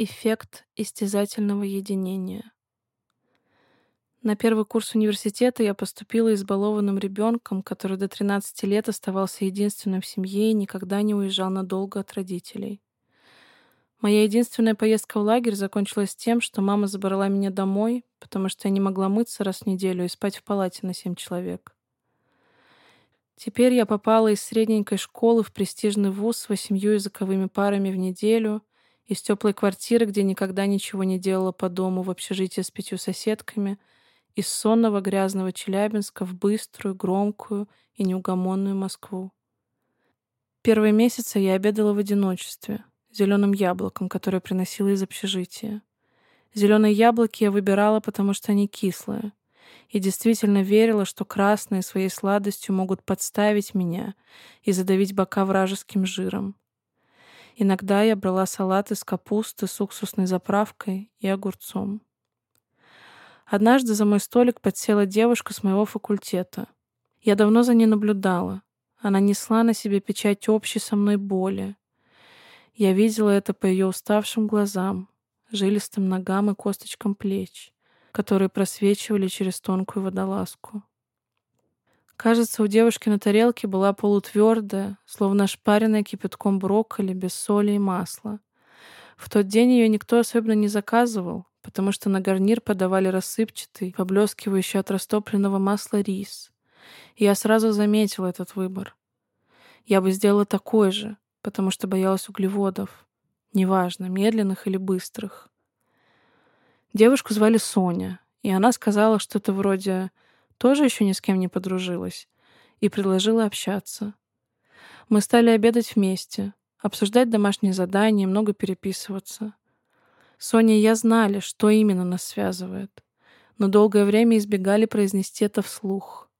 Эффект истязательного единения. На первый курс университета я поступила избалованным ребенком, который до 13 лет оставался единственным в семье и никогда не уезжал надолго от родителей. Моя единственная поездка в лагерь закончилась тем, что мама забрала меня домой, потому что я не могла мыться раз в неделю и спать в палате на семь человек. Теперь я попала из средненькой школы в престижный вуз с восемью языковыми парами в неделю, из теплой квартиры, где никогда ничего не делала по дому, в общежитие с пятью соседками, из сонного грязного Челябинска в быструю, громкую и неугомонную Москву. Первые месяцы я обедала в одиночестве — зеленым яблоком, которое приносила из общежития. Зеленые яблоки я выбирала, потому что они кислые. И действительно верила, что красные своей сладостью могут подставить меня и задавить бока вражеским жиром. Иногда я брала салат из капусты с уксусной заправкой и огурцом. Однажды за мой столик подсела девушка с моего факультета. Я давно за ней наблюдала. Она несла на себе печать общей со мной боли, я видела это по ее уставшим глазам, жилистым ногам и косточкам плеч, которые просвечивали через тонкую водолазку. Кажется, у девушки на тарелке была полутвердая, словно ошпаренная кипятком брокколи без соли и масла. В тот день ее никто особенно не заказывал, потому что на гарнир подавали рассыпчатый, поблескивающий от растопленного масла рис. И я сразу заметила этот выбор. Я бы сделала такой же, потому что боялась углеводов. Неважно, медленных или быстрых. Девушку звали Соня, и она сказала что-то вроде «тоже еще ни с кем не подружилась» и предложила общаться. Мы стали обедать вместе, обсуждать домашние задания, много переписываться. Соня и я знали, что именно нас связывает, но долгое время избегали произнести это вслух.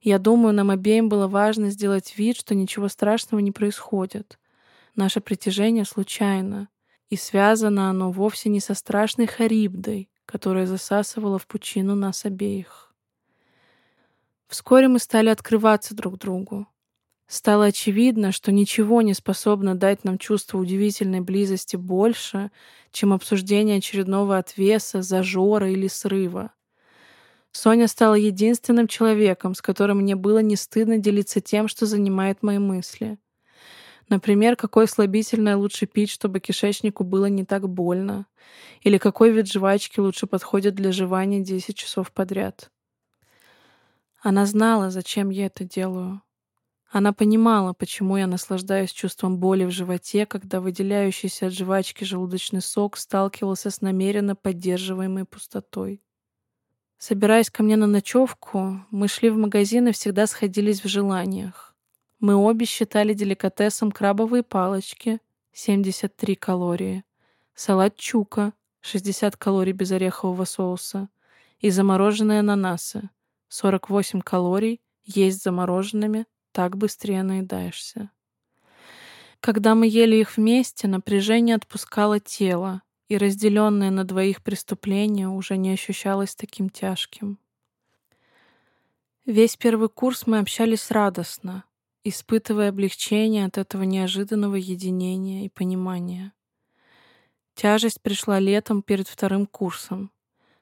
Я думаю, нам обеим было важно сделать вид, что ничего страшного не происходит. Наше притяжение случайно, и связано оно вовсе не со страшной Харибдой, которая засасывала в пучину нас обеих. Вскоре мы стали открываться друг другу. Стало очевидно, что ничего не способно дать нам чувство удивительной близости больше, чем обсуждение очередного отвеса, зажора или срыва. Соня стала единственным человеком, с которым мне было не стыдно делиться тем, что занимает мои мысли. Например, какой слабительное лучше пить, чтобы кишечнику было не так больно? Или какой вид жвачки лучше подходит для жевания 10 часов подряд? Она знала, зачем я это делаю. Она понимала, почему я наслаждаюсь чувством боли в животе, когда выделяющийся от жвачки желудочный сок сталкивался с намеренно поддерживаемой пустотой. Собираясь ко мне на ночевку, мы шли в магазин и всегда сходились в желаниях. Мы обе считали деликатесом крабовые палочки, 73 калории, салат чука, 60 калорий без орехового соуса, и замороженные ананасы, 48 калорий, есть замороженными, так быстрее наедаешься. Когда мы ели их вместе, напряжение отпускало тело, и разделенное на двоих преступление уже не ощущалось таким тяжким. Весь первый курс мы общались радостно, испытывая облегчение от этого неожиданного единения и понимания. Тяжесть пришла летом перед вторым курсом.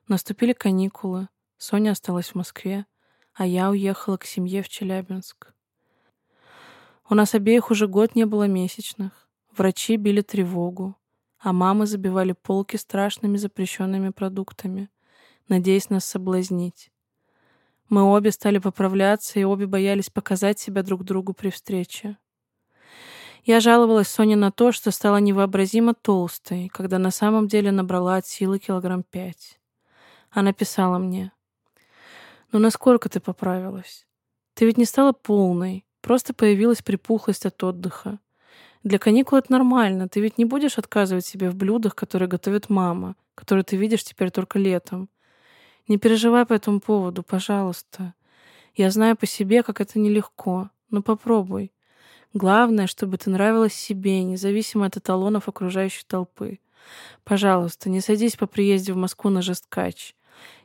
Наступили каникулы, Соня осталась в Москве, а я уехала к семье в Челябинск. У нас обеих уже год не было месячных. Врачи били тревогу а мамы забивали полки страшными запрещенными продуктами, надеясь нас соблазнить. Мы обе стали поправляться и обе боялись показать себя друг другу при встрече. Я жаловалась Соне на то, что стала невообразимо толстой, когда на самом деле набрала от силы килограмм пять. Она писала мне. «Ну насколько ты поправилась? Ты ведь не стала полной, просто появилась припухлость от отдыха. Для каникул это нормально. Ты ведь не будешь отказывать себе в блюдах, которые готовит мама, которые ты видишь теперь только летом. Не переживай по этому поводу, пожалуйста. Я знаю по себе, как это нелегко. Но попробуй. Главное, чтобы ты нравилась себе, независимо от эталонов окружающей толпы. Пожалуйста, не садись по приезде в Москву на жесткач.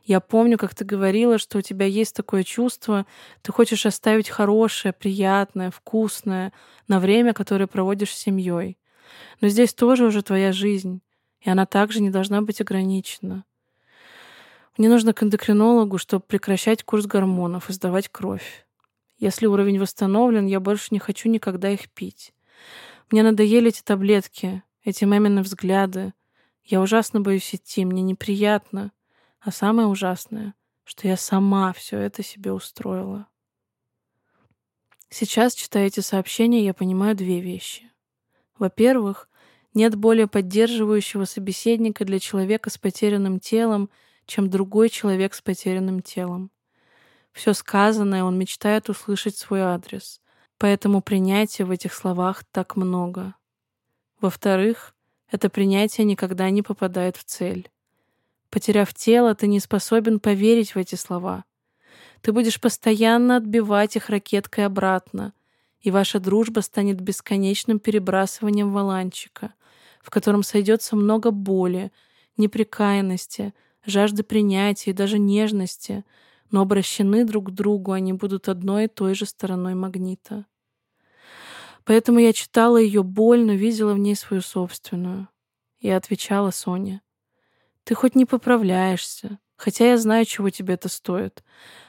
Я помню, как ты говорила, что у тебя есть такое чувство, ты хочешь оставить хорошее, приятное, вкусное на время, которое проводишь с семьей. Но здесь тоже уже твоя жизнь. И она также не должна быть ограничена. Мне нужно к эндокринологу, чтобы прекращать курс гормонов и сдавать кровь. Если уровень восстановлен, я больше не хочу никогда их пить. Мне надоели эти таблетки, эти мамины взгляды. Я ужасно боюсь идти, мне неприятно. А самое ужасное, что я сама все это себе устроила. Сейчас, читая эти сообщения, я понимаю две вещи. Во-первых, нет более поддерживающего собеседника для человека с потерянным телом, чем другой человек с потерянным телом. Все сказанное он мечтает услышать свой адрес, поэтому принятия в этих словах так много. Во-вторых, это принятие никогда не попадает в цель. Потеряв тело, ты не способен поверить в эти слова. Ты будешь постоянно отбивать их ракеткой обратно, и ваша дружба станет бесконечным перебрасыванием валанчика, в котором сойдется много боли, неприкаянности, жажды принятия и даже нежности, но обращены друг к другу они будут одной и той же стороной магнита. Поэтому я читала ее боль, но видела в ней свою собственную. Я отвечала Соне. «Ты хоть не поправляешься, хотя я знаю, чего тебе это стоит.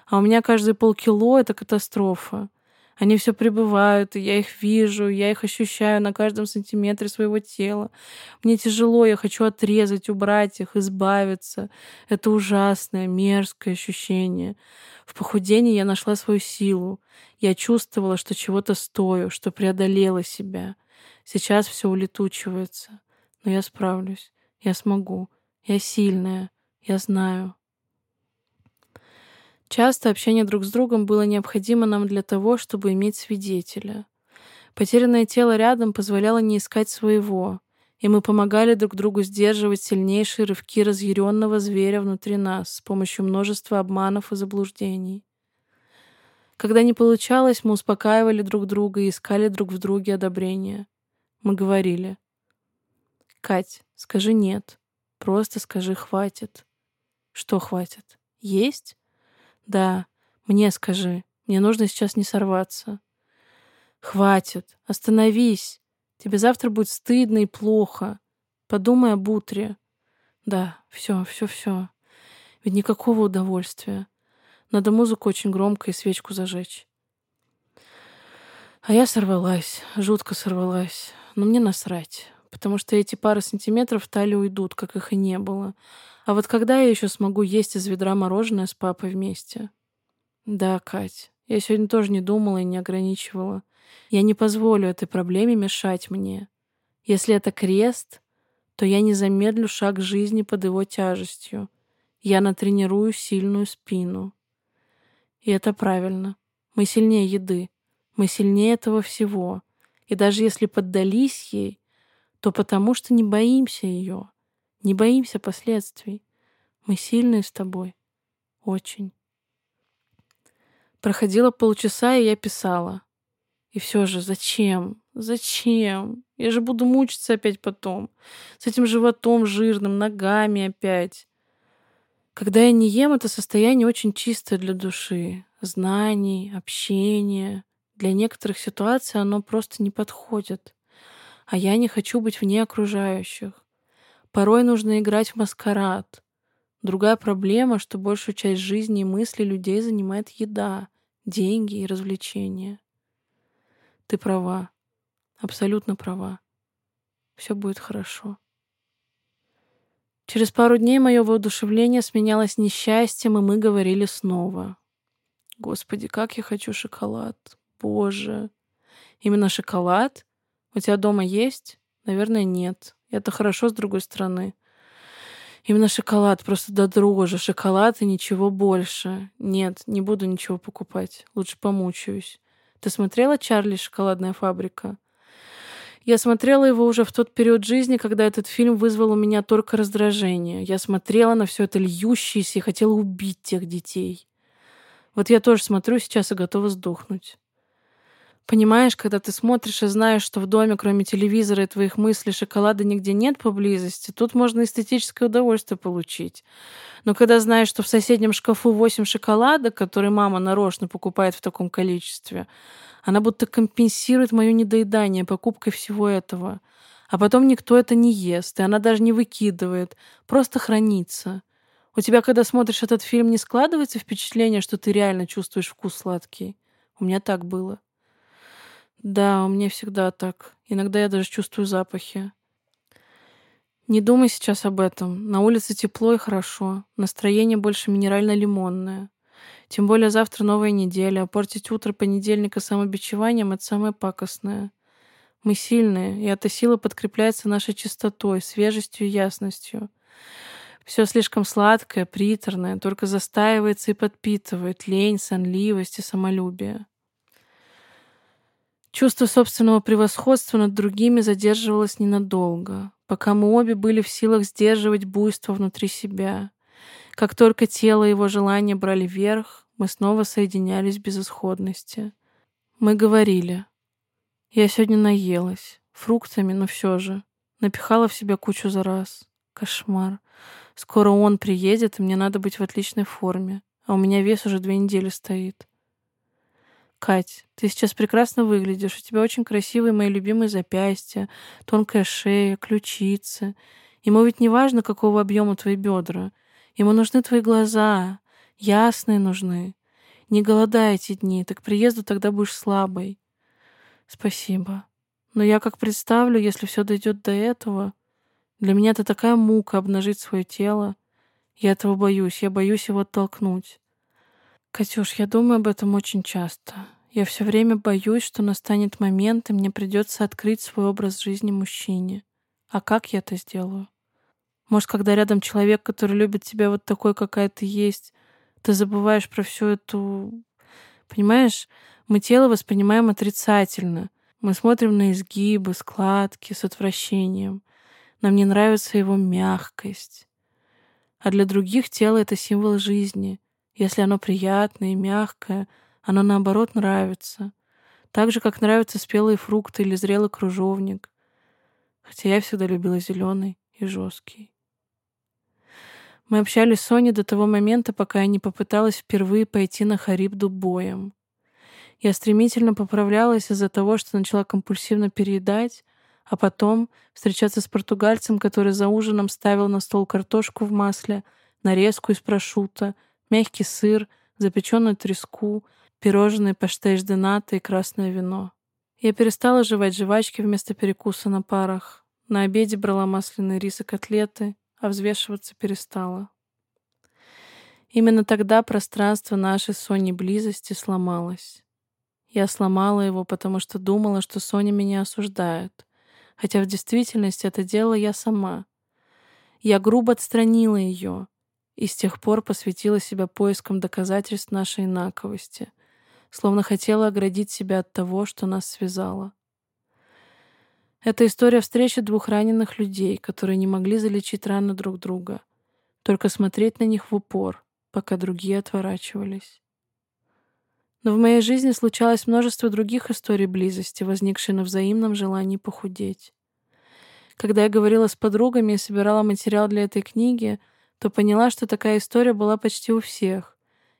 А у меня каждые полкило — это катастрофа. Они все прибывают, и я их вижу, я их ощущаю на каждом сантиметре своего тела. Мне тяжело, я хочу отрезать, убрать их, избавиться. Это ужасное, мерзкое ощущение. В похудении я нашла свою силу. Я чувствовала, что чего-то стою, что преодолела себя. Сейчас все улетучивается. Но я справлюсь. Я смогу. Я сильная. Я знаю. Часто общение друг с другом было необходимо нам для того, чтобы иметь свидетеля. Потерянное тело рядом позволяло не искать своего, и мы помогали друг другу сдерживать сильнейшие рывки разъяренного зверя внутри нас с помощью множества обманов и заблуждений. Когда не получалось, мы успокаивали друг друга и искали друг в друге одобрения. Мы говорили, «Кать, скажи нет, просто скажи хватит». «Что хватит? Есть?» Да, мне скажи. Мне нужно сейчас не сорваться. Хватит. Остановись. Тебе завтра будет стыдно и плохо. Подумай об утре. Да, все, все, все. Ведь никакого удовольствия. Надо музыку очень громко и свечку зажечь. А я сорвалась, жутко сорвалась. Но мне насрать, потому что эти пары сантиметров в талии уйдут, как их и не было. А вот когда я еще смогу есть из ведра мороженое с папой вместе? Да, Кать, я сегодня тоже не думала и не ограничивала. Я не позволю этой проблеме мешать мне. Если это крест, то я не замедлю шаг жизни под его тяжестью. Я натренирую сильную спину. И это правильно. Мы сильнее еды. Мы сильнее этого всего. И даже если поддались ей, то потому что не боимся ее. Не боимся последствий. Мы сильные с тобой. Очень. Проходило полчаса, и я писала. И все же, зачем? Зачем? Я же буду мучиться опять потом. С этим животом жирным, ногами опять. Когда я не ем, это состояние очень чистое для души. Знаний, общения. Для некоторых ситуаций оно просто не подходит. А я не хочу быть вне окружающих. Порой нужно играть в маскарад. Другая проблема, что большую часть жизни и мысли людей занимает еда, деньги и развлечения. Ты права, абсолютно права. Все будет хорошо. Через пару дней мое воодушевление сменялось несчастьем, и мы говорили снова. Господи, как я хочу шоколад. Боже. Именно шоколад? У тебя дома есть? Наверное, нет. Это хорошо с другой стороны. Именно шоколад, просто до дрожи. Шоколад и ничего больше. Нет, не буду ничего покупать. Лучше помучаюсь. Ты смотрела «Чарли. Шоколадная фабрика»? Я смотрела его уже в тот период жизни, когда этот фильм вызвал у меня только раздражение. Я смотрела на все это льющееся и хотела убить тех детей. Вот я тоже смотрю сейчас и готова сдохнуть. Понимаешь, когда ты смотришь и знаешь, что в доме, кроме телевизора и твоих мыслей, шоколада нигде нет поблизости, тут можно эстетическое удовольствие получить. Но когда знаешь, что в соседнем шкафу 8 шоколадок, которые мама нарочно покупает в таком количестве, она будто компенсирует мое недоедание покупкой всего этого. А потом никто это не ест, и она даже не выкидывает, просто хранится. У тебя, когда смотришь этот фильм, не складывается впечатление, что ты реально чувствуешь вкус сладкий? У меня так было. Да, у меня всегда так. Иногда я даже чувствую запахи. Не думай сейчас об этом. На улице тепло и хорошо. Настроение больше минерально-лимонное. Тем более завтра новая неделя, портить утро понедельника самобичеванием — это самое пакостное. Мы сильные, и эта сила подкрепляется нашей чистотой, свежестью и ясностью. Все слишком сладкое, приторное, только застаивается и подпитывает лень, сонливость и самолюбие. Чувство собственного превосходства над другими задерживалось ненадолго, пока мы обе были в силах сдерживать буйство внутри себя. Как только тело и его желания брали верх, мы снова соединялись в безысходности. Мы говорили. Я сегодня наелась. Фруктами, но все же. Напихала в себя кучу за раз. Кошмар. Скоро он приедет, и мне надо быть в отличной форме. А у меня вес уже две недели стоит. Кать, ты сейчас прекрасно выглядишь. У тебя очень красивые мои любимые запястья, тонкая шея, ключицы. Ему ведь не важно, какого объема твои бедра. Ему нужны твои глаза. Ясные нужны. Не голодай эти дни, так к приезду тогда будешь слабой. Спасибо. Но я как представлю, если все дойдет до этого... Для меня это такая мука обнажить свое тело. Я этого боюсь, я боюсь его оттолкнуть. Катюш, я думаю об этом очень часто. Я все время боюсь, что настанет момент, и мне придется открыть свой образ жизни мужчине. А как я это сделаю? Может, когда рядом человек, который любит тебя вот такой, какая ты есть, ты забываешь про всю эту... Понимаешь, мы тело воспринимаем отрицательно. Мы смотрим на изгибы, складки с отвращением. Нам не нравится его мягкость. А для других тело — это символ жизни. Если оно приятное и мягкое — оно, наоборот, нравится. Так же, как нравятся спелые фрукты или зрелый кружовник. Хотя я всегда любила зеленый и жесткий. Мы общались с Соней до того момента, пока я не попыталась впервые пойти на Харибду боем. Я стремительно поправлялась из-за того, что начала компульсивно переедать, а потом встречаться с португальцем, который за ужином ставил на стол картошку в масле, нарезку из прошута, мягкий сыр, запеченную треску, пирожные, паштеш де и красное вино. Я перестала жевать жвачки вместо перекуса на парах. На обеде брала масляный рис и котлеты, а взвешиваться перестала. Именно тогда пространство нашей Сони близости сломалось. Я сломала его, потому что думала, что Соня меня осуждает, хотя в действительности это делала я сама. Я грубо отстранила ее и с тех пор посвятила себя поискам доказательств нашей инаковости — словно хотела оградить себя от того, что нас связало. Это история встречи двух раненых людей, которые не могли залечить раны друг друга, только смотреть на них в упор, пока другие отворачивались. Но в моей жизни случалось множество других историй близости, возникшие на взаимном желании похудеть. Когда я говорила с подругами и собирала материал для этой книги, то поняла, что такая история была почти у всех.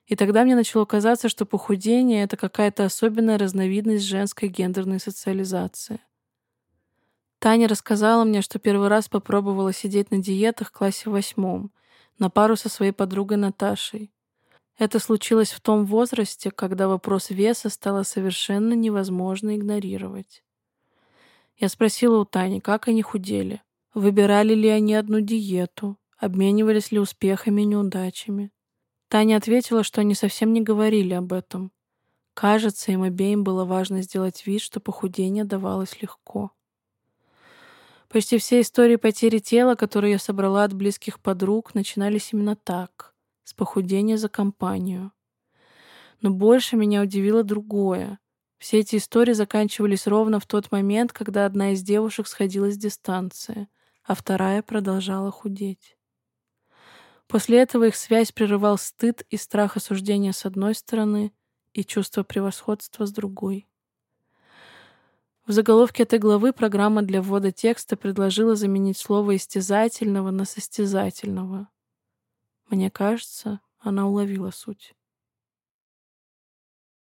И тогда мне начало казаться, что похудение — это какая-то особенная разновидность женской гендерной социализации. Таня рассказала мне, что первый раз попробовала сидеть на диетах в классе восьмом, на пару со своей подругой Наташей. Это случилось в том возрасте, когда вопрос веса стало совершенно невозможно игнорировать. Я спросила у Тани, как они худели, выбирали ли они одну диету, обменивались ли успехами и неудачами. Таня ответила, что они совсем не говорили об этом. Кажется, им обеим было важно сделать вид, что похудение давалось легко. Почти все истории потери тела, которые я собрала от близких подруг, начинались именно так, с похудения за компанию. Но больше меня удивило другое. Все эти истории заканчивались ровно в тот момент, когда одна из девушек сходила с дистанции, а вторая продолжала худеть. После этого их связь прерывал стыд и страх осуждения с одной стороны и чувство превосходства с другой. В заголовке этой главы программа для ввода текста предложила заменить слово «истязательного» на «состязательного». Мне кажется, она уловила суть.